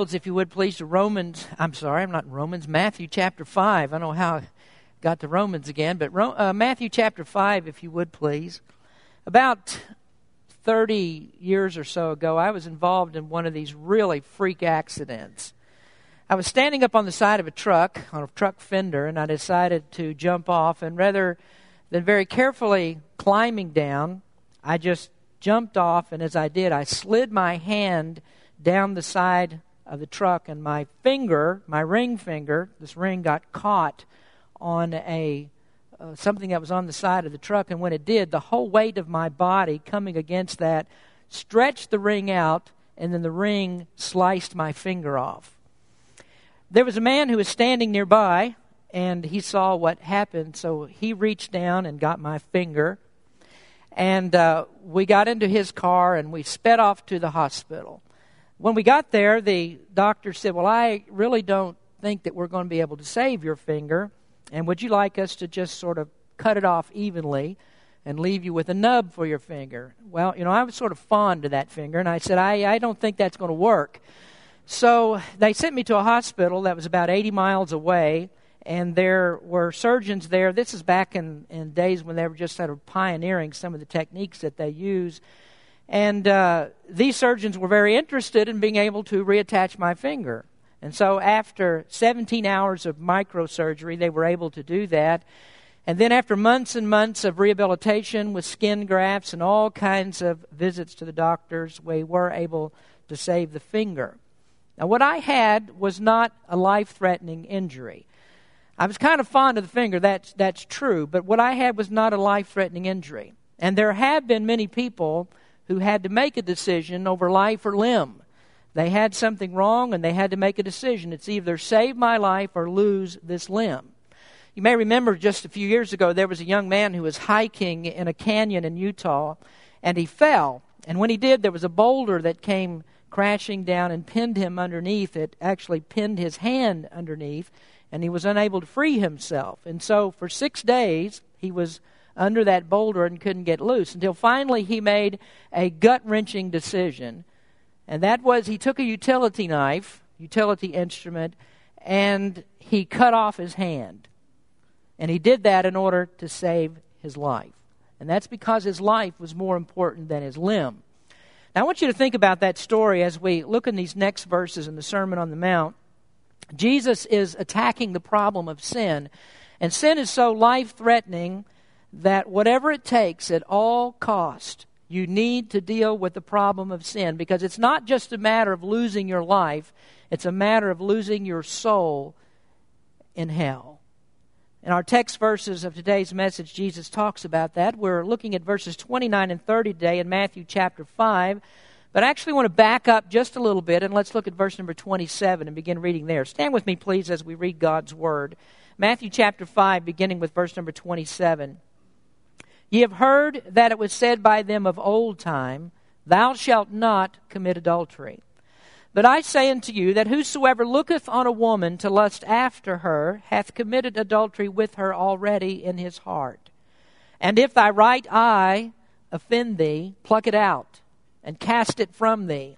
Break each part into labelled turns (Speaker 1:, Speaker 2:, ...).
Speaker 1: Bibles, if you would please, to Romans. I'm sorry, I'm not in Romans. Matthew chapter 5. I don't know how I got to Romans again, but uh, Matthew chapter 5, if you would please. About 30 years or so ago, I was involved in one of these really freak accidents. I was standing up on the side of a truck, on a truck fender, and I decided to jump off. And rather than very carefully climbing down, I just jumped off. And as I did, I slid my hand down the side of the truck, and my finger, my ring finger, this ring got caught on a uh, something that was on the side of the truck, and when it did, the whole weight of my body coming against that stretched the ring out, and then the ring sliced my finger off. There was a man who was standing nearby, and he saw what happened, so he reached down and got my finger. And uh, we got into his car and we sped off to the hospital. When we got there, the doctor said, Well, I really don't think that we're going to be able to save your finger. And would you like us to just sort of cut it off evenly and leave you with a nub for your finger? Well, you know, I was sort of fond of that finger, and I said, I, I don't think that's going to work. So they sent me to a hospital that was about 80 miles away, and there were surgeons there. This is back in, in days when they were just sort of pioneering some of the techniques that they use and uh, these surgeons were very interested in being able to reattach my finger. And so, after 17 hours of microsurgery, they were able to do that. And then, after months and months of rehabilitation with skin grafts and all kinds of visits to the doctors, we were able to save the finger. Now, what I had was not a life threatening injury. I was kind of fond of the finger, that's, that's true, but what I had was not a life threatening injury. And there have been many people who had to make a decision over life or limb. They had something wrong and they had to make a decision. It's either save my life or lose this limb. You may remember just a few years ago there was a young man who was hiking in a canyon in Utah and he fell. And when he did, there was a boulder that came crashing down and pinned him underneath. It actually pinned his hand underneath and he was unable to free himself. And so for six days he was under that boulder and couldn't get loose until finally he made a gut wrenching decision. And that was he took a utility knife, utility instrument, and he cut off his hand. And he did that in order to save his life. And that's because his life was more important than his limb. Now, I want you to think about that story as we look in these next verses in the Sermon on the Mount. Jesus is attacking the problem of sin. And sin is so life threatening that whatever it takes at all cost, you need to deal with the problem of sin because it's not just a matter of losing your life, it's a matter of losing your soul in hell. In our text verses of today's message, Jesus talks about that. We're looking at verses 29 and 30 today in Matthew chapter 5. But I actually want to back up just a little bit and let's look at verse number 27 and begin reading there. Stand with me, please, as we read God's Word. Matthew chapter 5, beginning with verse number 27. Ye have heard that it was said by them of old time, Thou shalt not commit adultery. But I say unto you that whosoever looketh on a woman to lust after her hath committed adultery with her already in his heart. And if thy right eye offend thee, pluck it out and cast it from thee.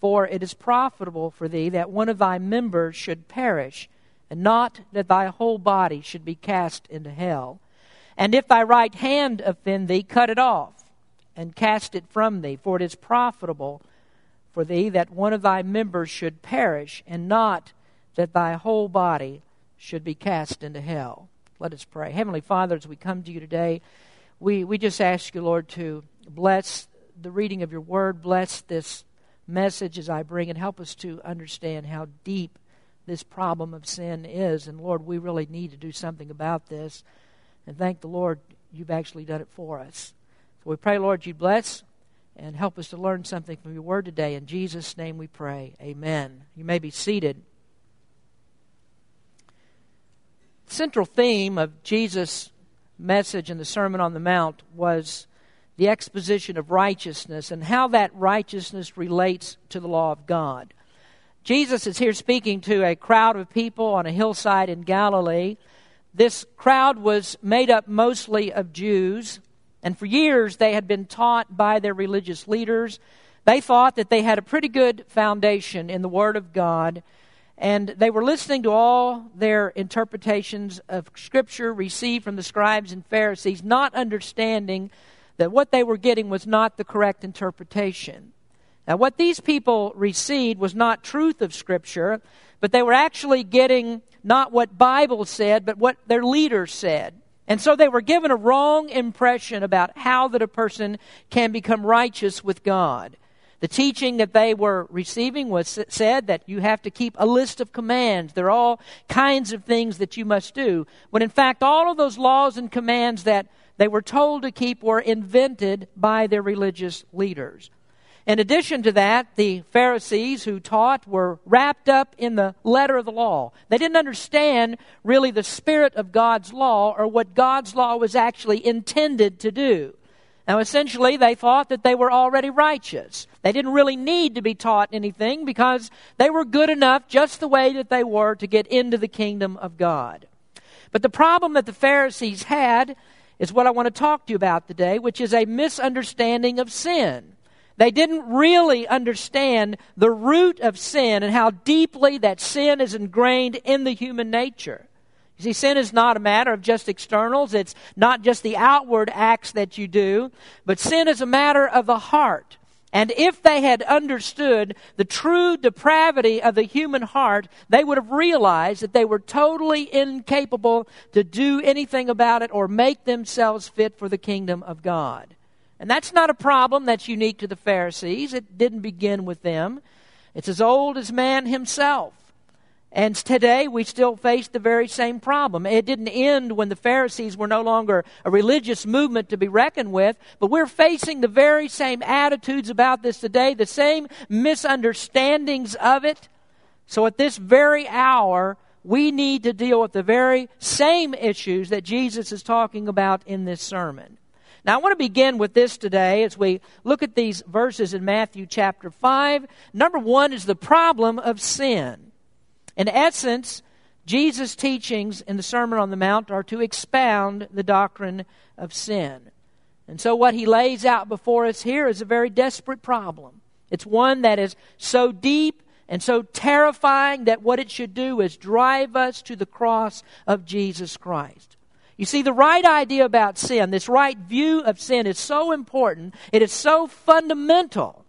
Speaker 1: For it is profitable for thee that one of thy members should perish, and not that thy whole body should be cast into hell. And if thy right hand offend thee, cut it off and cast it from thee, for it is profitable for thee that one of thy members should perish, and not that thy whole body should be cast into hell. Let us pray. Heavenly Father, as we come to you today, we, we just ask you, Lord, to bless the reading of your word, bless this message as I bring and Help us to understand how deep this problem of sin is. And Lord, we really need to do something about this. And thank the Lord, you've actually done it for us. So we pray, Lord, you bless and help us to learn something from your word today. In Jesus' name we pray. Amen. You may be seated. central theme of Jesus' message in the Sermon on the Mount was the exposition of righteousness and how that righteousness relates to the law of God. Jesus is here speaking to a crowd of people on a hillside in Galilee. This crowd was made up mostly of Jews, and for years they had been taught by their religious leaders They thought that they had a pretty good foundation in the Word of God, and they were listening to all their interpretations of Scripture received from the scribes and Pharisees, not understanding that what they were getting was not the correct interpretation. Now, what these people received was not truth of Scripture, but they were actually getting not what Bible said, but what their leaders said. And so they were given a wrong impression about how that a person can become righteous with God. The teaching that they were receiving was said that you have to keep a list of commands. There are all kinds of things that you must do. When in fact, all of those laws and commands that they were told to keep were invented by their religious leaders. In addition to that, the Pharisees who taught were wrapped up in the letter of the law. They didn't understand really the spirit of God's law or what God's law was actually intended to do. Now, essentially, they thought that they were already righteous. They didn't really need to be taught anything because they were good enough just the way that they were to get into the kingdom of God. But the problem that the Pharisees had is what I want to talk to you about today, which is a misunderstanding of sin. They didn't really understand the root of sin and how deeply that sin is ingrained in the human nature. You see, sin is not a matter of just externals, it's not just the outward acts that you do, but sin is a matter of the heart. And if they had understood the true depravity of the human heart, they would have realized that they were totally incapable to do anything about it or make themselves fit for the kingdom of God. And that's not a problem that's unique to the Pharisees. It didn't begin with them. It's as old as man himself. And today we still face the very same problem. It didn't end when the Pharisees were no longer a religious movement to be reckoned with, but we're facing the very same attitudes about this today, the same misunderstandings of it. So at this very hour, we need to deal with the very same issues that Jesus is talking about in this sermon. Now, I want to begin with this today as we look at these verses in Matthew chapter 5. Number one is the problem of sin. In essence, Jesus' teachings in the Sermon on the Mount are to expound the doctrine of sin. And so, what he lays out before us here is a very desperate problem. It's one that is so deep and so terrifying that what it should do is drive us to the cross of Jesus Christ. You see, the right idea about sin, this right view of sin, is so important, it is so fundamental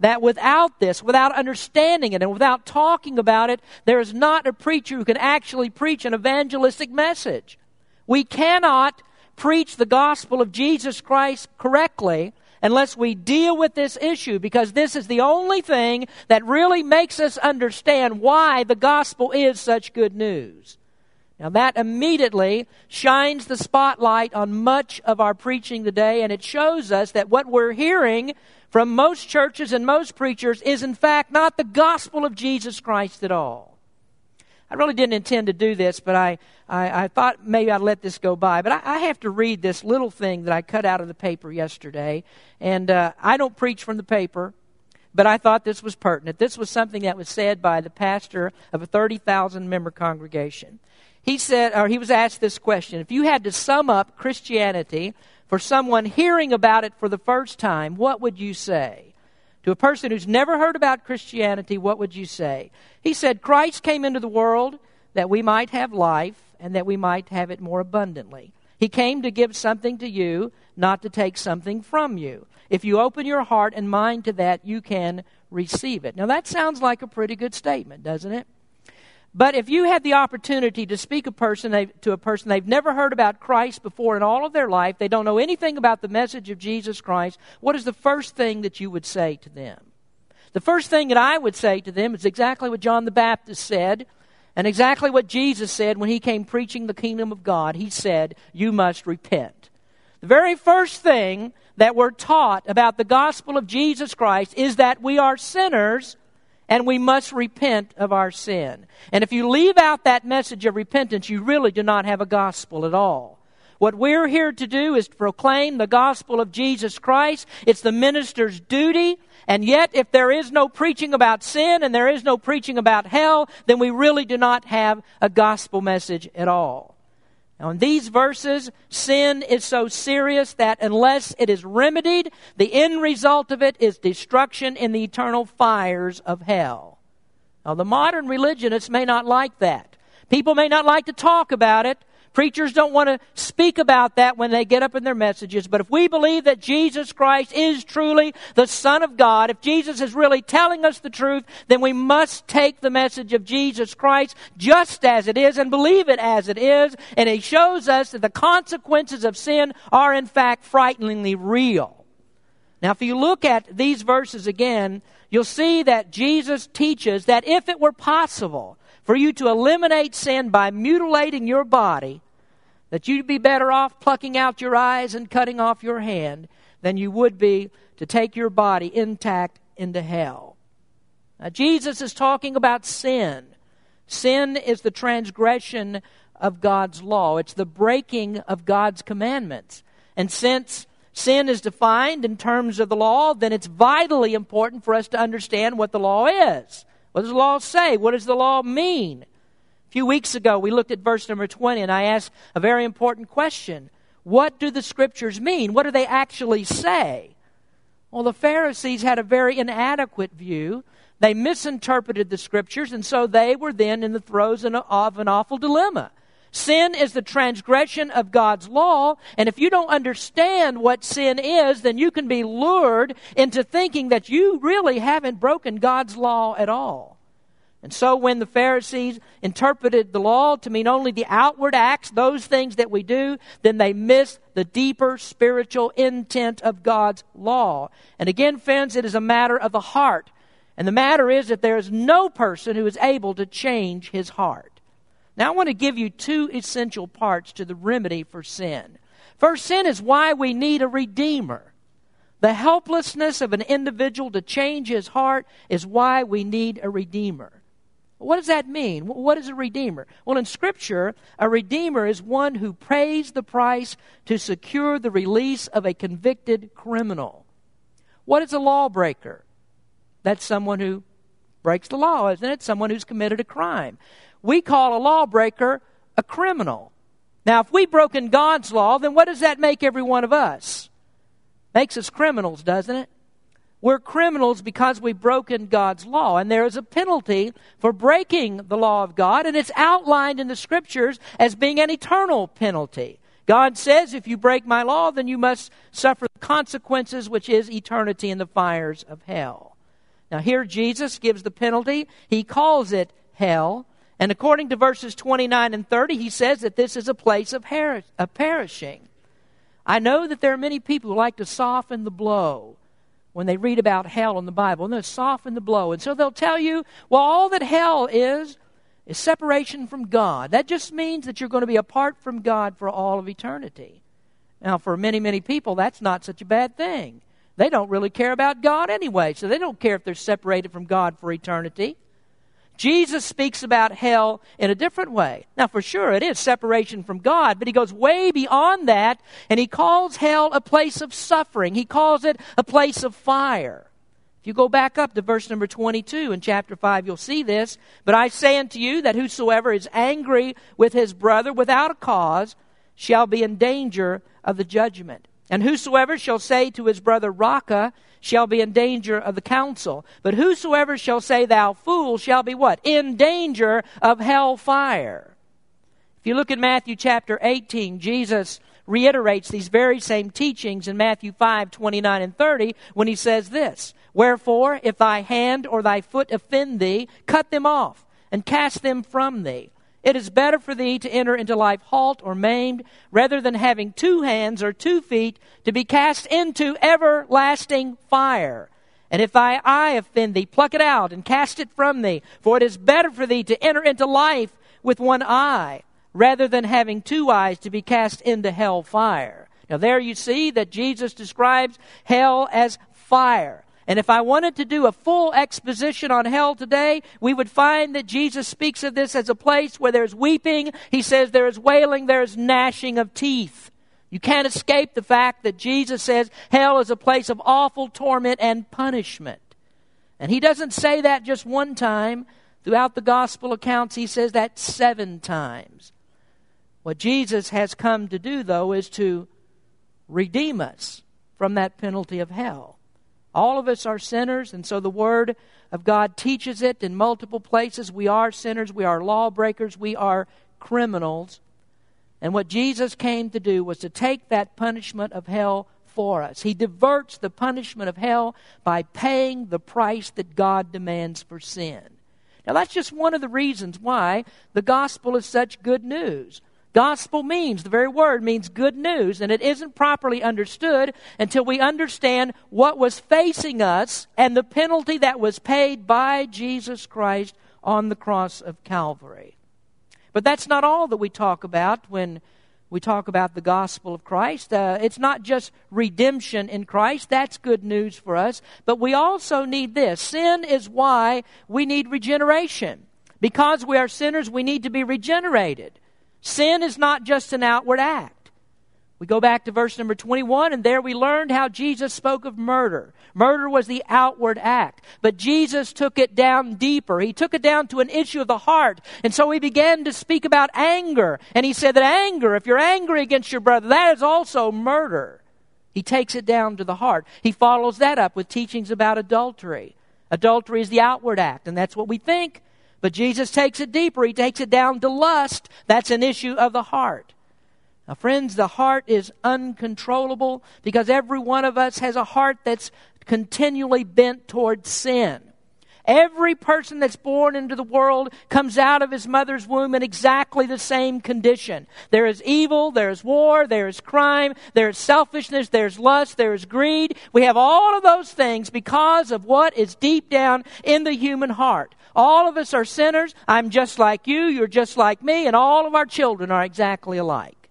Speaker 1: that without this, without understanding it, and without talking about it, there is not a preacher who can actually preach an evangelistic message. We cannot preach the gospel of Jesus Christ correctly unless we deal with this issue because this is the only thing that really makes us understand why the gospel is such good news. Now, that immediately shines the spotlight on much of our preaching today, and it shows us that what we're hearing from most churches and most preachers is, in fact, not the gospel of Jesus Christ at all. I really didn't intend to do this, but I, I, I thought maybe I'd let this go by. But I, I, have to read this little thing that I cut out of the paper yesterday. And uh, I don't preach from the paper, but I thought this was pertinent. This was something that was said by the pastor of a 30,000 member congregation he said, or he was asked this question If you had to sum up Christianity for someone hearing about it for the first time, what would you say? To a person who's never heard about Christianity, what would you say? He said, Christ came into the world that we might have life and that we might have it more abundantly. He came to give something to you, not to take something from you. If you open your heart and mind to that, you can receive it. Now, that sounds like a pretty good statement, doesn't it? But if you had the opportunity to speak a person to a person they've never heard about Christ before in all of their life, they don't know anything about the message of Jesus Christ, what is the first thing that you would say to them? The first thing that I would say to them is exactly what John the Baptist said and exactly what Jesus said when he came preaching the kingdom of God. He said, You must repent. The very first thing that we're taught about the gospel of Jesus Christ is that we are sinners and we must repent of our sin. And if you leave out that message of repentance, you really do not have a gospel at all. What we're here to do is to proclaim the gospel of Jesus Christ. It's the minister's duty. And yet, if there is no preaching about sin and there is no preaching about hell, then we really do not have a gospel message at all. Now, in these verses, sin is so serious that unless it is remedied, the end result of it is destruction in the eternal fires of hell. Now, the modern religionists may not like that. People may not like to talk about it, Preachers don't want to speak about that when they get up in their messages. But if we believe that Jesus Christ is truly the Son of God, if Jesus is really telling us the truth, then we must take the message of Jesus Christ just as it is and believe it as it is. And He shows us that the consequences of sin are in fact frighteningly real. Now, if you look at these verses again, you'll see that Jesus teaches that if it were possible, for you to eliminate sin by mutilating your body, that you'd be better off plucking out your eyes and cutting off your hand than you would be to take your body intact into hell. Now, Jesus is talking about sin. Sin is the transgression of God's law, it's the breaking of God's commandments. And since sin is defined in terms of the law, then it's vitally important for us to understand what the law is. What does the law say? What does the law mean? A few weeks ago, we looked at verse number 20, and I asked a very important question What do the scriptures mean? What do they actually say? Well, the Pharisees had a very inadequate view. They misinterpreted the scriptures, and so they were then in the throes of an awful dilemma. Sin is the transgression of God's law, and if you don't understand what sin is, then you can be lured into thinking that you really haven't broken God's law at all. And so when the Pharisees interpreted the law to mean only the outward acts, those things that we do, then they missed the deeper spiritual intent of God's law. And again, friends, it is a matter of the heart. And the matter is that there is no person who is able to change his heart. Now, I want to give you two essential parts to the remedy for sin. First, sin is why we need a redeemer. The helplessness of an individual to change his heart is why we need a redeemer. What does that mean? What is a redeemer? Well, in Scripture, a redeemer is one who pays the price to secure the release of a convicted criminal. What is a lawbreaker? That's someone who breaks the law, isn't it? Someone who's committed a crime we call a lawbreaker a criminal. Now, if we've broken God's law, then what does that make every one of us? Makes us criminals, doesn't it? We're criminals because we've broken God's law. And there is a penalty for breaking the law of God, and it's outlined in the scriptures as being an eternal penalty. God says, if you break my law, then you must suffer the consequences, which is eternity in the fires of hell. Now, here Jesus gives the penalty. He calls it hell. And according to verses 29 and 30, he says that this is a place of, her- of perishing. I know that there are many people who like to soften the blow when they read about hell in the Bible, and they'll soften the blow. And so they'll tell you, well, all that hell is, is separation from God. That just means that you're going to be apart from God for all of eternity. Now, for many, many people, that's not such a bad thing. They don't really care about God anyway, so they don't care if they're separated from God for eternity. Jesus speaks about hell in a different way. Now, for sure, it is separation from God, but he goes way beyond that, and he calls hell a place of suffering. He calls it a place of fire. If you go back up to verse number 22 in chapter 5, you'll see this. But I say unto you that whosoever is angry with his brother without a cause shall be in danger of the judgment. And whosoever shall say to his brother, Raca, shall be in danger of the council. But whosoever shall say, Thou fool, shall be what? In danger of hell fire. If you look at Matthew chapter 18, Jesus reiterates these very same teachings in Matthew 5, 29 and 30 when he says this Wherefore, if thy hand or thy foot offend thee, cut them off and cast them from thee. It is better for thee to enter into life halt or maimed, rather than having two hands or two feet to be cast into everlasting fire. And if thy eye offend thee, pluck it out and cast it from thee. For it is better for thee to enter into life with one eye, rather than having two eyes to be cast into hell fire. Now, there you see that Jesus describes hell as fire. And if I wanted to do a full exposition on hell today, we would find that Jesus speaks of this as a place where there's weeping. He says there is wailing, there is gnashing of teeth. You can't escape the fact that Jesus says hell is a place of awful torment and punishment. And he doesn't say that just one time. Throughout the gospel accounts, he says that seven times. What Jesus has come to do, though, is to redeem us from that penalty of hell. All of us are sinners, and so the Word of God teaches it in multiple places. We are sinners, we are lawbreakers, we are criminals. And what Jesus came to do was to take that punishment of hell for us. He diverts the punishment of hell by paying the price that God demands for sin. Now, that's just one of the reasons why the gospel is such good news. Gospel means, the very word means good news, and it isn't properly understood until we understand what was facing us and the penalty that was paid by Jesus Christ on the cross of Calvary. But that's not all that we talk about when we talk about the gospel of Christ. Uh, it's not just redemption in Christ, that's good news for us, but we also need this. Sin is why we need regeneration. Because we are sinners, we need to be regenerated. Sin is not just an outward act. We go back to verse number 21, and there we learned how Jesus spoke of murder. Murder was the outward act, but Jesus took it down deeper. He took it down to an issue of the heart. And so he began to speak about anger. And he said that anger, if you're angry against your brother, that is also murder. He takes it down to the heart. He follows that up with teachings about adultery. Adultery is the outward act, and that's what we think. But Jesus takes it deeper. He takes it down to lust. That's an issue of the heart. Now, friends, the heart is uncontrollable because every one of us has a heart that's continually bent towards sin. Every person that's born into the world comes out of his mother's womb in exactly the same condition. There is evil, there is war, there is crime, there is selfishness, there's lust, there is greed. We have all of those things because of what is deep down in the human heart. All of us are sinners. I'm just like you, you're just like me, and all of our children are exactly alike.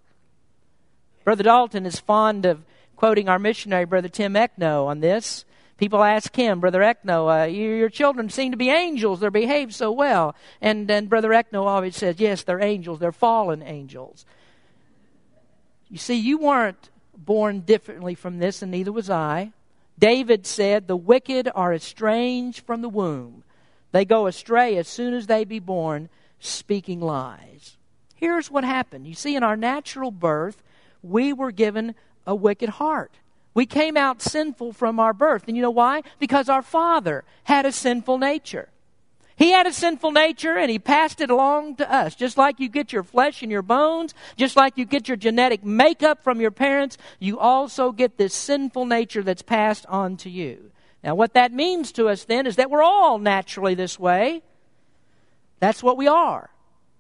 Speaker 1: Brother Dalton is fond of quoting our missionary, Brother Tim Eckno, on this. People ask him, Brother Eckno, uh, your children seem to be angels. They behave so well. And then Brother Eckno always says, yes, they're angels. They're fallen angels. You see, you weren't born differently from this, and neither was I. David said, The wicked are estranged from the womb. They go astray as soon as they be born, speaking lies. Here's what happened. You see, in our natural birth, we were given a wicked heart. We came out sinful from our birth. And you know why? Because our father had a sinful nature. He had a sinful nature and he passed it along to us. Just like you get your flesh and your bones, just like you get your genetic makeup from your parents, you also get this sinful nature that's passed on to you. Now, what that means to us then is that we're all naturally this way. That's what we are.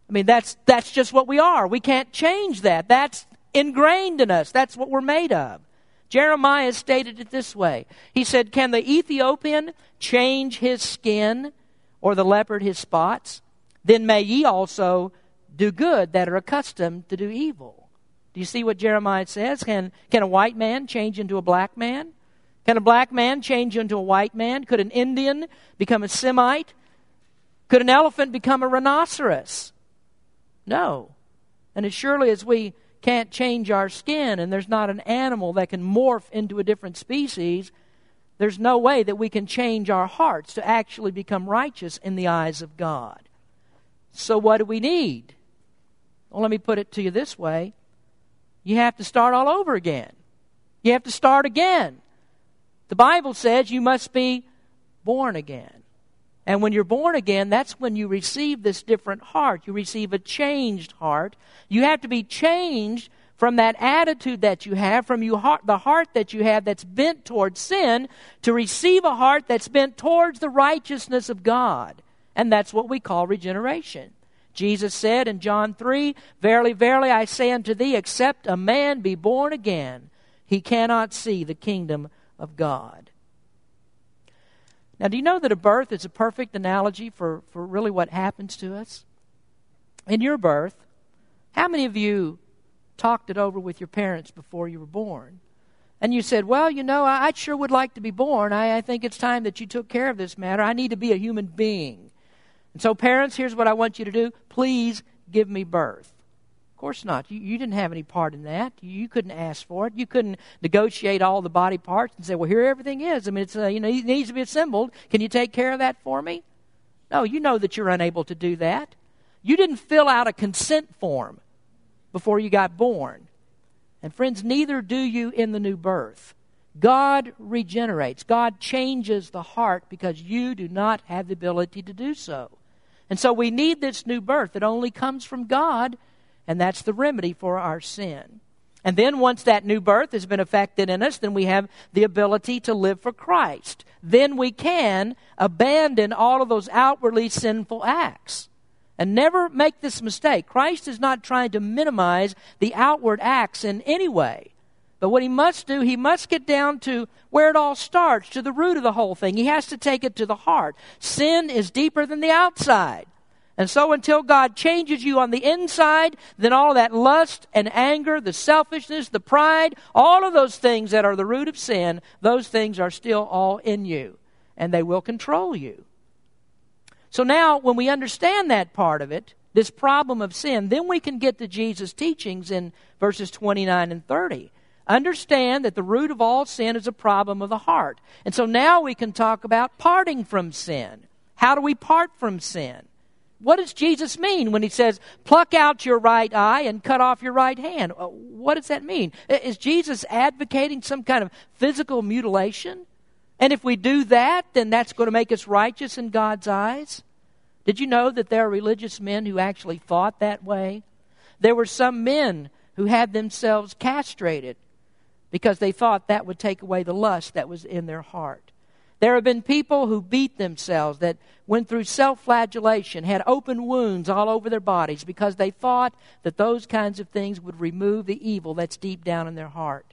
Speaker 1: I mean, that's, that's just what we are. We can't change that. That's ingrained in us. That's what we're made of. Jeremiah stated it this way He said, Can the Ethiopian change his skin, or the leopard his spots? Then may ye also do good that are accustomed to do evil. Do you see what Jeremiah says? Can, can a white man change into a black man? Can a black man change into a white man? Could an Indian become a Semite? Could an elephant become a rhinoceros? No. And as surely as we can't change our skin and there's not an animal that can morph into a different species, there's no way that we can change our hearts to actually become righteous in the eyes of God. So, what do we need? Well, let me put it to you this way you have to start all over again. You have to start again. The Bible says you must be born again. And when you're born again, that's when you receive this different heart. You receive a changed heart. You have to be changed from that attitude that you have, from you heart, the heart that you have that's bent towards sin, to receive a heart that's bent towards the righteousness of God. And that's what we call regeneration. Jesus said in John 3 Verily, verily, I say unto thee, except a man be born again, he cannot see the kingdom of God. Now, do you know that a birth is a perfect analogy for, for really what happens to us? In your birth, how many of you talked it over with your parents before you were born? And you said, Well, you know, I, I sure would like to be born. I, I think it's time that you took care of this matter. I need to be a human being. And so, parents, here's what I want you to do. Please give me birth course not. You, you didn't have any part in that. You, couldn't ask for it. You couldn't negotiate all the body parts and say, well, here everything is. I mean, it's, uh, you know, it needs to be assembled. Can you take care of that for me? No, you know that you're unable to do that. You didn't fill out a consent form. before you got born. And friends, neither do you in the new birth. God regenerates. God changes the heart because you do not have the ability to do so. And so we need this new birth that only comes from God, and that's the remedy for our sin. And then once that new birth has been effected in us, then we have the ability to live for Christ. Then we can abandon all of those outwardly sinful acts. And never make this mistake. Christ is not trying to minimize the outward acts in any way. But what he must do, he must get down to where it all starts, to the root of the whole thing. He has to take it to the heart. Sin is deeper than the outside. And so until God changes you on the inside, then all that lust and anger, the selfishness, the pride, all of those things that are the root of sin, those things are still all in you. And they will control you. So now, when we understand that part of it, this problem of sin, then we can get to Jesus' teachings in verses 29 and 30. Understand that the root of all sin is a problem of the heart. And so now we can talk about parting from sin. How do we part from sin? What does Jesus mean when he says, pluck out your right eye and cut off your right hand? Uh, what does that mean? Is Jesus advocating some kind of physical mutilation? And if we do that, then that's going to make us righteous in God's eyes? Did you know that there are religious men who actually thought that way? There were some men who had themselves castrated because they thought that would take away the lust that was in their heart. There have been people who beat themselves, that went through self flagellation, had open wounds all over their bodies because they thought that those kinds of things would remove the evil that's deep down in their heart.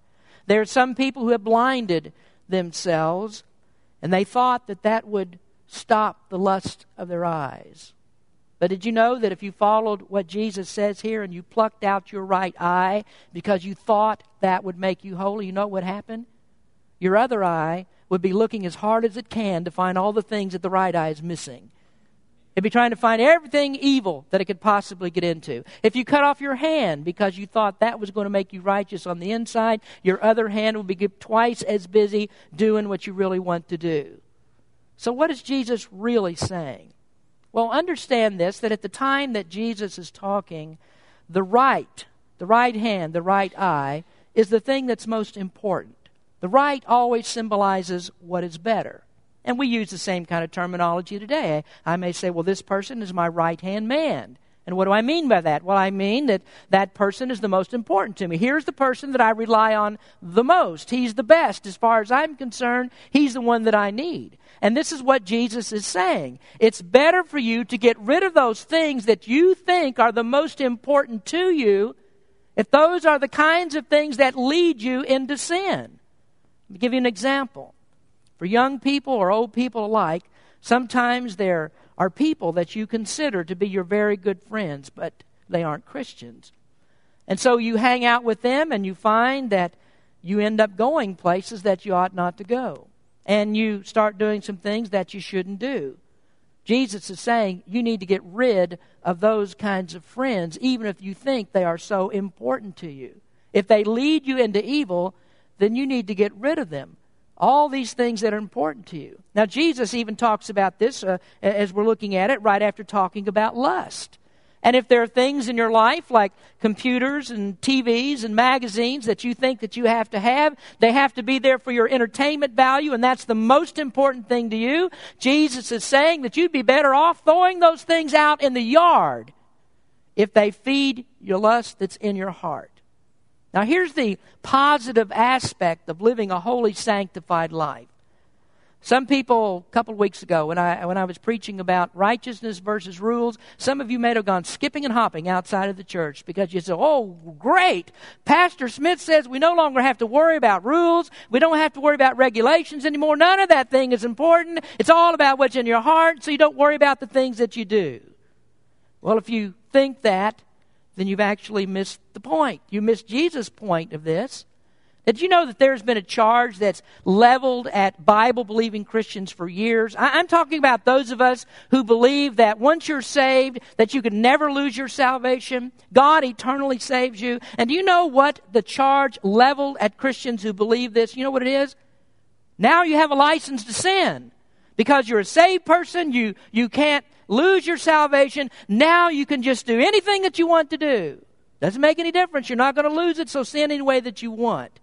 Speaker 1: There are some people who have blinded themselves, and they thought that that would stop the lust of their eyes. But did you know that if you followed what Jesus says here and you plucked out your right eye because you thought that would make you holy, you know what would happen? Your other eye would be looking as hard as it can to find all the things that the right eye is missing. It'd be trying to find everything evil that it could possibly get into. If you cut off your hand because you thought that was going to make you righteous on the inside, your other hand will be twice as busy doing what you really want to do. So, what is Jesus really saying? Well, understand this that at the time that Jesus is talking, the right, the right hand, the right eye, is the thing that's most important. The right always symbolizes what is better. And we use the same kind of terminology today. I may say, well, this person is my right hand man. And what do I mean by that? Well, I mean that that person is the most important to me. Here's the person that I rely on the most. He's the best. As far as I'm concerned, he's the one that I need. And this is what Jesus is saying. It's better for you to get rid of those things that you think are the most important to you if those are the kinds of things that lead you into sin. Give you an example. For young people or old people alike, sometimes there are people that you consider to be your very good friends, but they aren't Christians. And so you hang out with them and you find that you end up going places that you ought not to go. And you start doing some things that you shouldn't do. Jesus is saying you need to get rid of those kinds of friends, even if you think they are so important to you. If they lead you into evil, then you need to get rid of them all these things that are important to you. Now, Jesus even talks about this uh, as we're looking at it right after talking about lust. And if there are things in your life like computers and TVs and magazines that you think that you have to have, they have to be there for your entertainment value and that's the most important thing to you. Jesus is saying that you'd be better off throwing those things out in the yard if they feed your lust that's in your heart. Now, here's the positive aspect of living a holy, sanctified life. Some people, a couple of weeks ago, when I, when I was preaching about righteousness versus rules, some of you may have gone skipping and hopping outside of the church because you said, Oh, great. Pastor Smith says we no longer have to worry about rules. We don't have to worry about regulations anymore. None of that thing is important. It's all about what's in your heart, so you don't worry about the things that you do. Well, if you think that, then you've actually missed the point. You missed Jesus' point of this. Did you know that there's been a charge that's leveled at Bible believing Christians for years? I'm talking about those of us who believe that once you're saved, that you can never lose your salvation. God eternally saves you. And do you know what the charge leveled at Christians who believe this? You know what it is? Now you have a license to sin. Because you're a saved person, you, you can't lose your salvation. Now you can just do anything that you want to do. Doesn't make any difference. You're not going to lose it, so sin any way that you want.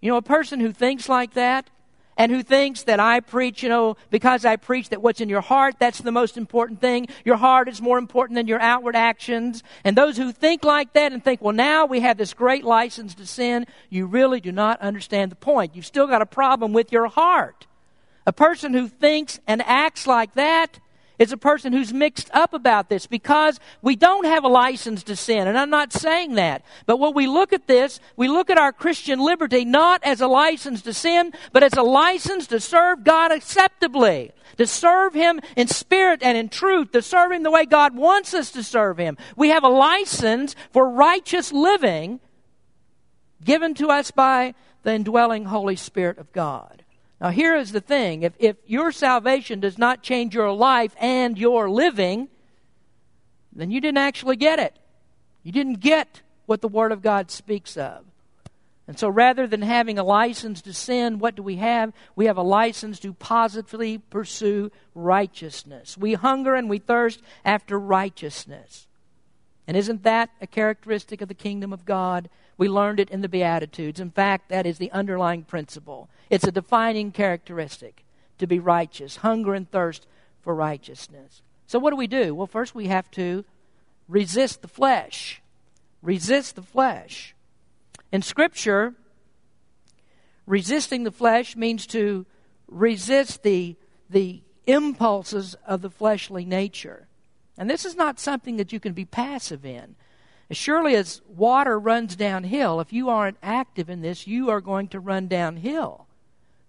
Speaker 1: You know, a person who thinks like that and who thinks that I preach, you know, because I preach that what's in your heart, that's the most important thing. Your heart is more important than your outward actions. And those who think like that and think, well, now we have this great license to sin, you really do not understand the point. You've still got a problem with your heart. A person who thinks and acts like that is a person who's mixed up about this because we don't have a license to sin. And I'm not saying that. But when we look at this, we look at our Christian liberty not as a license to sin, but as a license to serve God acceptably. To serve Him in spirit and in truth, to serve Him the way God wants us to serve Him. We have a license for righteous living given to us by the indwelling Holy Spirit of God. Now, here is the thing if, if your salvation does not change your life and your living, then you didn't actually get it. You didn't get what the Word of God speaks of. And so rather than having a license to sin, what do we have? We have a license to positively pursue righteousness. We hunger and we thirst after righteousness. And isn't that a characteristic of the kingdom of God? We learned it in the Beatitudes. In fact, that is the underlying principle. It's a defining characteristic to be righteous, hunger and thirst for righteousness. So, what do we do? Well, first we have to resist the flesh. Resist the flesh. In Scripture, resisting the flesh means to resist the, the impulses of the fleshly nature. And this is not something that you can be passive in. As surely as water runs downhill, if you aren't active in this, you are going to run downhill.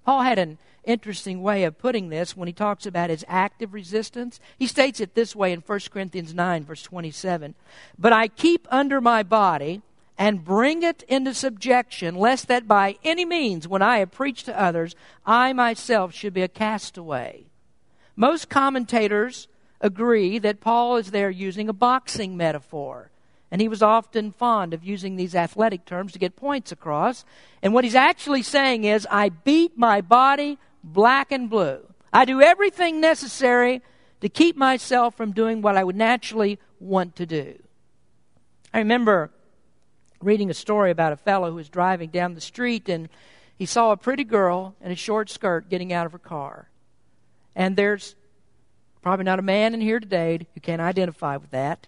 Speaker 1: Paul had an interesting way of putting this when he talks about his active resistance. He states it this way in 1 Corinthians 9, verse 27 But I keep under my body and bring it into subjection, lest that by any means, when I have preached to others, I myself should be a castaway. Most commentators agree that Paul is there using a boxing metaphor. And he was often fond of using these athletic terms to get points across. And what he's actually saying is, I beat my body black and blue. I do everything necessary to keep myself from doing what I would naturally want to do. I remember reading a story about a fellow who was driving down the street and he saw a pretty girl in a short skirt getting out of her car. And there's probably not a man in here today who can identify with that.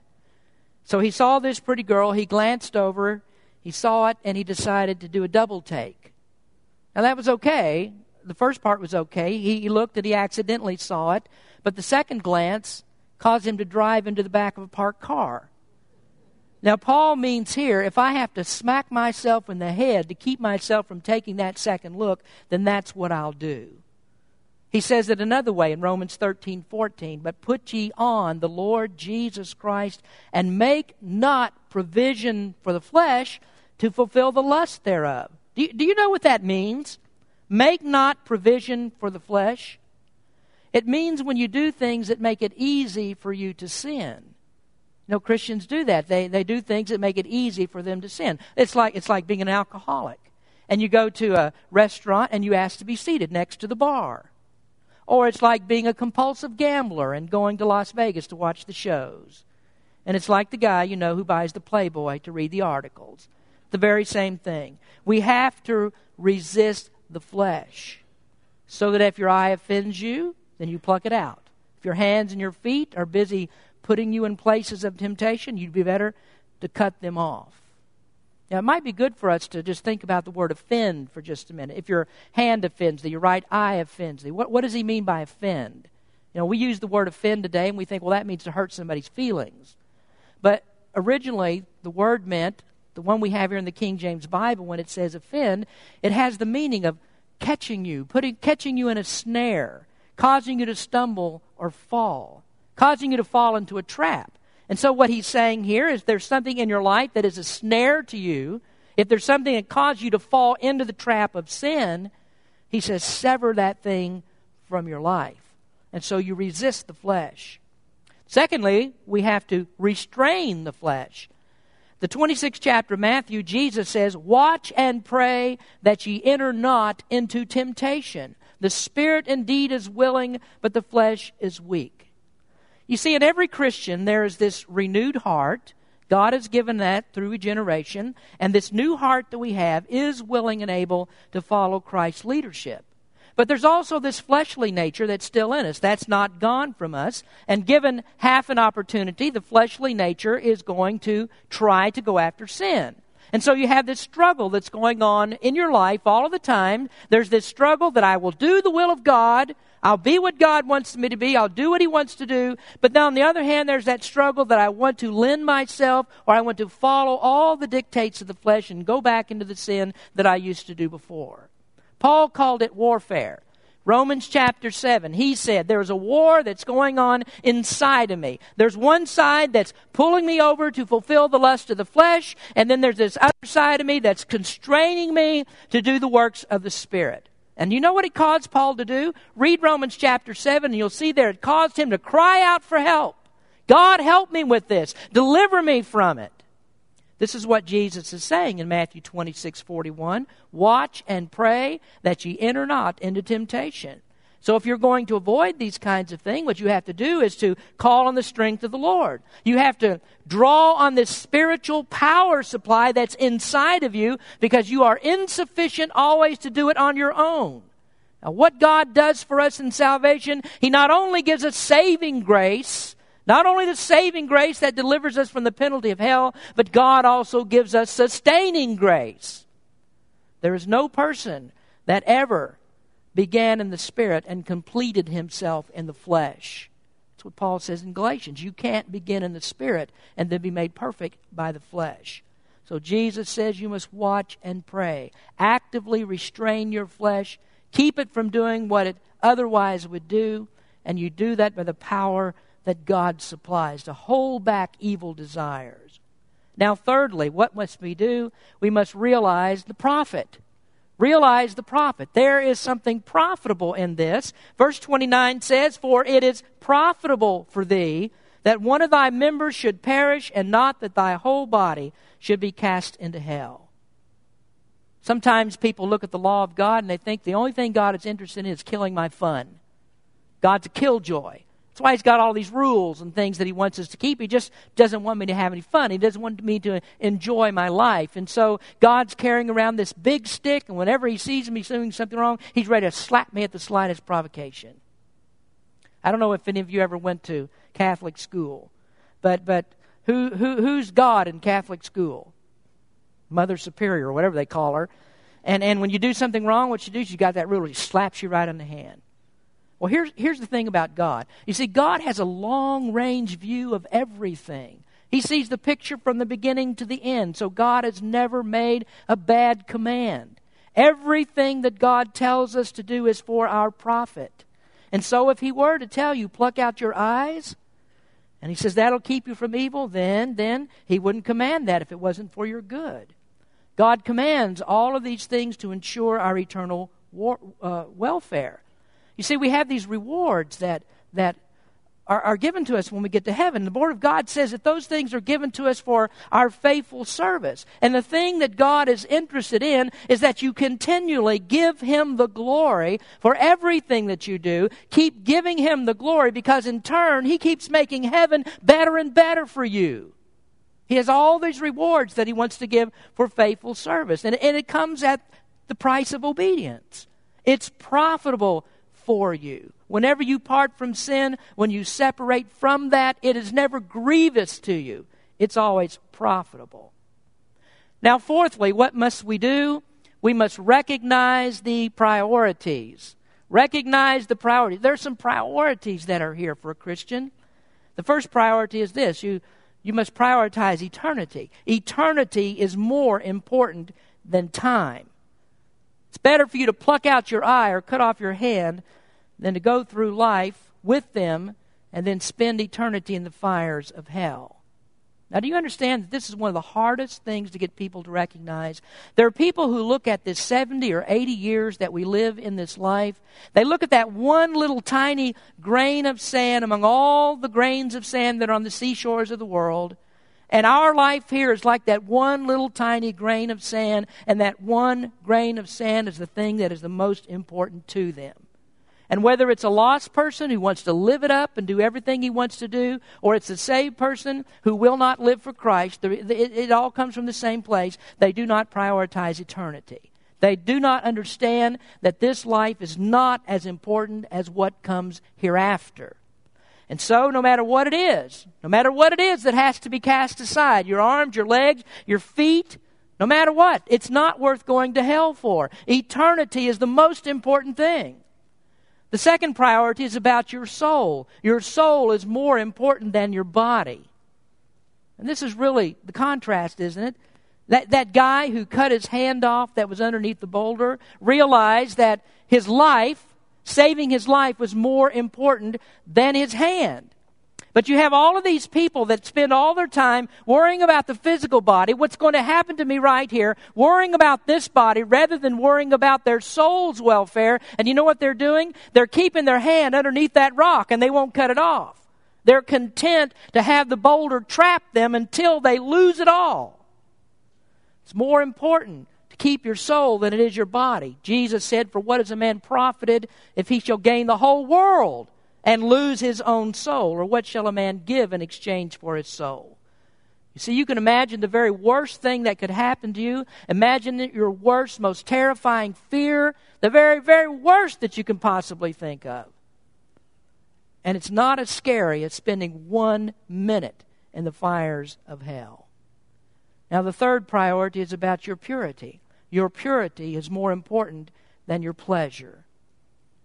Speaker 1: So he saw this pretty girl, he glanced over, he saw it, and he decided to do a double take. Now that was okay. The first part was okay. He looked and he accidentally saw it, but the second glance caused him to drive into the back of a parked car. Now, Paul means here if I have to smack myself in the head to keep myself from taking that second look, then that's what I'll do. He says it another way in Romans 13, 14. But put ye on the Lord Jesus Christ, and make not provision for the flesh to fulfill the lust thereof. Do you, do you know what that means? Make not provision for the flesh. It means when you do things that make it easy for you to sin. You know, Christians do that. They, they do things that make it easy for them to sin. It's like, it's like being an alcoholic. And you go to a restaurant and you ask to be seated next to the bar. Or it's like being a compulsive gambler and going to Las Vegas to watch the shows. And it's like the guy, you know, who buys the Playboy to read the articles. The very same thing. We have to resist the flesh so that if your eye offends you, then you pluck it out. If your hands and your feet are busy putting you in places of temptation, you'd be better to cut them off. Now, it might be good for us to just think about the word offend for just a minute. If your hand offends thee, your right eye offends thee, what, what does he mean by offend? You know, we use the word offend today and we think, well, that means to hurt somebody's feelings. But originally, the word meant, the one we have here in the King James Bible, when it says offend, it has the meaning of catching you, putting, catching you in a snare, causing you to stumble or fall, causing you to fall into a trap. And so, what he's saying here is there's something in your life that is a snare to you. If there's something that caused you to fall into the trap of sin, he says, sever that thing from your life. And so you resist the flesh. Secondly, we have to restrain the flesh. The 26th chapter of Matthew, Jesus says, Watch and pray that ye enter not into temptation. The spirit indeed is willing, but the flesh is weak. You see, in every Christian, there is this renewed heart God has given that through regeneration, and this new heart that we have is willing and able to follow Christ's leadership. But there's also this fleshly nature that's still in us. That's not gone from us. And given half an opportunity, the fleshly nature is going to try to go after sin. And so you have this struggle that's going on in your life all of the time. There's this struggle that I will do the will of God. I'll be what God wants me to be. I'll do what He wants to do. But then on the other hand, there's that struggle that I want to lend myself or I want to follow all the dictates of the flesh and go back into the sin that I used to do before. Paul called it warfare. Romans chapter 7, he said, There's a war that's going on inside of me. There's one side that's pulling me over to fulfill the lust of the flesh, and then there's this other side of me that's constraining me to do the works of the Spirit. And you know what it caused Paul to do? Read Romans chapter 7, and you'll see there it caused him to cry out for help. God, help me with this. Deliver me from it. This is what Jesus is saying in Matthew 26 41. Watch and pray that ye enter not into temptation. So, if you're going to avoid these kinds of things, what you have to do is to call on the strength of the Lord. You have to draw on this spiritual power supply that's inside of you because you are insufficient always to do it on your own. Now, what God does for us in salvation, He not only gives us saving grace, not only the saving grace that delivers us from the penalty of hell, but God also gives us sustaining grace. There is no person that ever began in the Spirit and completed himself in the flesh. That's what Paul says in Galatians. You can't begin in the Spirit and then be made perfect by the flesh. So Jesus says you must watch and pray. Actively restrain your flesh. Keep it from doing what it otherwise would do. And you do that by the power that God supplies to hold back evil desires. Now, thirdly, what must we do? We must realize the profit. Realize the profit. There is something profitable in this. Verse 29 says, For it is profitable for thee that one of thy members should perish, and not that thy whole body should be cast into hell. Sometimes people look at the law of God and they think the only thing God is interested in is killing my fun. God's a killjoy. That's why he's got all these rules and things that he wants us to keep. He just doesn't want me to have any fun. He doesn't want me to enjoy my life. And so God's carrying around this big stick, and whenever he sees me doing something wrong, he's ready to slap me at the slightest provocation. I don't know if any of you ever went to Catholic school, but, but who, who, who's God in Catholic school? Mother Superior, or whatever they call her. And, and when you do something wrong, what she does, you got that ruler. He slaps you right on the hand. Well, here's, here's the thing about God. You see, God has a long range view of everything. He sees the picture from the beginning to the end. So God has never made a bad command. Everything that God tells us to do is for our profit. And so if he were to tell you, pluck out your eyes, and he says that'll keep you from evil, then then he wouldn't command that if it wasn't for your good. God commands all of these things to ensure our eternal war, uh, welfare. You see, we have these rewards that, that are, are given to us when we get to heaven. The Word of God says that those things are given to us for our faithful service. And the thing that God is interested in is that you continually give Him the glory for everything that you do. Keep giving Him the glory because in turn, He keeps making heaven better and better for you. He has all these rewards that He wants to give for faithful service. And, and it comes at the price of obedience. It's profitable for you. Whenever you part from sin, when you separate from that, it is never grievous to you. It's always profitable. Now, fourthly, what must we do? We must recognize the priorities. Recognize the priorities. There are some priorities that are here for a Christian. The first priority is this you, you must prioritize eternity. Eternity is more important than time. It's better for you to pluck out your eye or cut off your hand than to go through life with them and then spend eternity in the fires of hell. Now, do you understand that this is one of the hardest things to get people to recognize? There are people who look at this 70 or 80 years that we live in this life. They look at that one little tiny grain of sand among all the grains of sand that are on the seashores of the world. And our life here is like that one little tiny grain of sand, and that one grain of sand is the thing that is the most important to them. And whether it's a lost person who wants to live it up and do everything he wants to do, or it's a saved person who will not live for Christ, it, all comes from the same place. They do not prioritize eternity. They do not understand that this life is not as important as what comes hereafter. And so, no matter what it is, no matter what it is that has to be cast aside your arms, your legs, your feet no matter what, it's not worth going to hell for. Eternity is the most important thing. The second priority is about your soul. Your soul is more important than your body. And this is really the contrast, isn't it? That, that guy who cut his hand off that was underneath the boulder realized that his life, saving his life, was more important than his hand. But you have all of these people that spend all their time worrying about the physical body, what's going to happen to me right here, worrying about this body rather than worrying about their soul's welfare. And you know what they're doing? They're keeping their hand underneath that rock and they won't cut it off. They're content to have the boulder trap them until they lose it all. It's more important to keep your soul than it is your body. Jesus said, For what is a man profited if he shall gain the whole world? And lose his own soul? Or what shall a man give in exchange for his soul? You see, you can imagine the very worst thing that could happen to you. Imagine your worst, most terrifying fear, the very, very worst that you can possibly think of. And it's not as scary as spending one minute in the fires of hell. Now, the third priority is about your purity. Your purity is more important than your pleasure.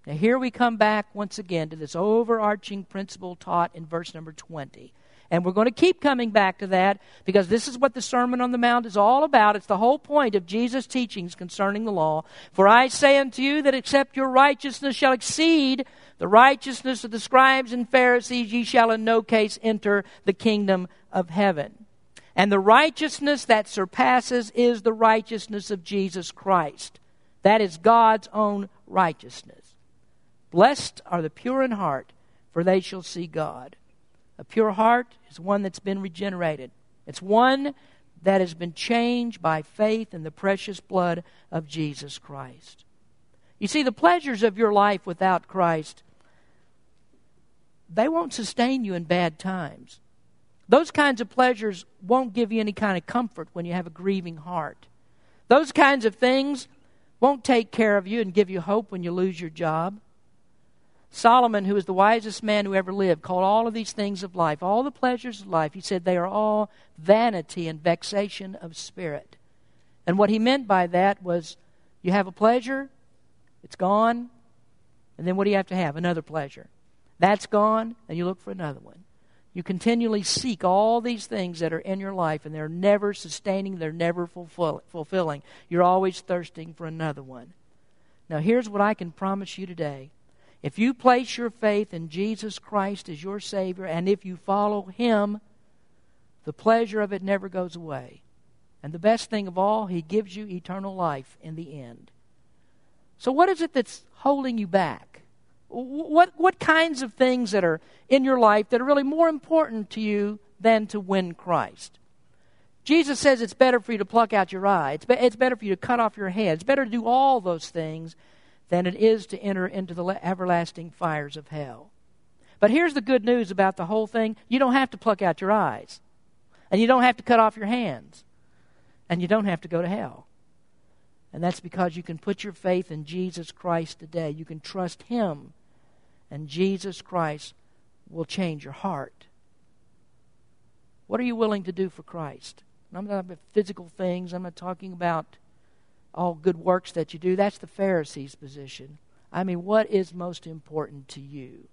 Speaker 1: Now, here we come back once again to this overarching principle taught in verse number 20. And we're going to keep coming back to that because this is what the Sermon on the Mount is all about. It's the whole point of Jesus' teachings concerning the law. For I say unto you that except your righteousness shall exceed the righteousness of the scribes and Pharisees, ye shall in no case enter the kingdom of heaven. And the righteousness that surpasses is the righteousness of Jesus Christ. That is God's own righteousness. Blessed are the pure in heart, for they shall see God. A pure heart is one that's been regenerated. It's one that has been changed by faith in the precious blood of Jesus Christ. You see, the pleasures of your life without Christ, they won't sustain you in bad times. Those kinds of pleasures won't give you any kind of comfort when you have a grieving heart. Those kinds of things won't take care of you and give you hope when you lose your job. Solomon, who was the wisest man who ever lived, called all of these things of life, all the pleasures of life, he said they are all vanity and vexation of spirit. And what he meant by that was you have a pleasure, it's gone, and then what do you have to have? Another pleasure. That's gone, and you look for another one. You continually seek all these things that are in your life, and they're never sustaining, they're never fulfill, fulfilling. You're always thirsting for another one. Now, here's what I can promise you today if you place your faith in Jesus Christ as your Savior, and if you follow Him, the pleasure of it never goes away. And the best thing of all, He gives you eternal life in the end. So, what is it that's holding you back? What, what kinds of things that are in your life that are really more important to you than to win Christ? Jesus says it's better for you to pluck out your eye. It's, be, it's better for you to cut off your head. It's better to do all those things than it is to enter into the everlasting fires of hell. But here's the good news about the whole thing you don't have to pluck out your eyes, and you don't have to cut off your hands, and you don't have to go to hell. And that's because you can put your faith in Jesus Christ today. You can trust Him, and Jesus Christ will change your heart. What are you willing to do for Christ? I'm not about physical things. I'm not talking about all good works that you do. That's the Pharisees' position. I mean, what is most important to you?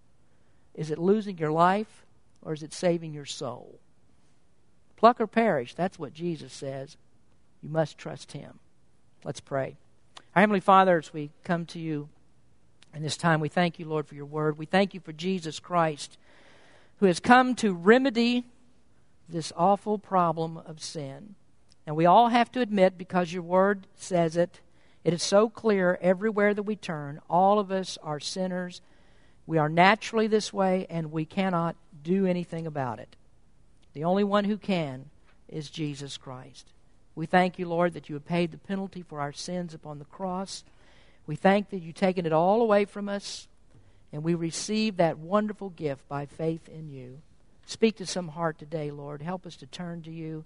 Speaker 1: Is it losing your life or is it saving your soul? Pluck or perish, that's what Jesus says. You must trust Him. Let's pray. Our Heavenly Father, as we come to you in this time, we thank you, Lord, for your word. We thank you for Jesus Christ, who has come to remedy this awful problem of sin. And we all have to admit, because your word says it, it is so clear everywhere that we turn, all of us are sinners. We are naturally this way, and we cannot do anything about it. The only one who can is Jesus Christ. We thank you, Lord, that you have paid the penalty for our sins upon the cross. We thank that you've taken it all away from us. And we receive that wonderful gift by faith in you. Speak to some heart today, Lord. Help us to turn to you.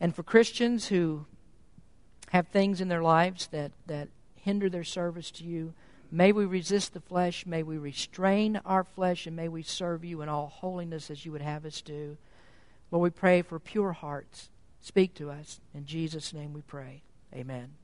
Speaker 1: And for Christians who have things in their lives that, that hinder their service to you, may we resist the flesh, may we restrain our flesh, and may we serve you in all holiness as you would have us do. Lord, we pray for pure hearts. Speak to us. In Jesus' name we pray. Amen.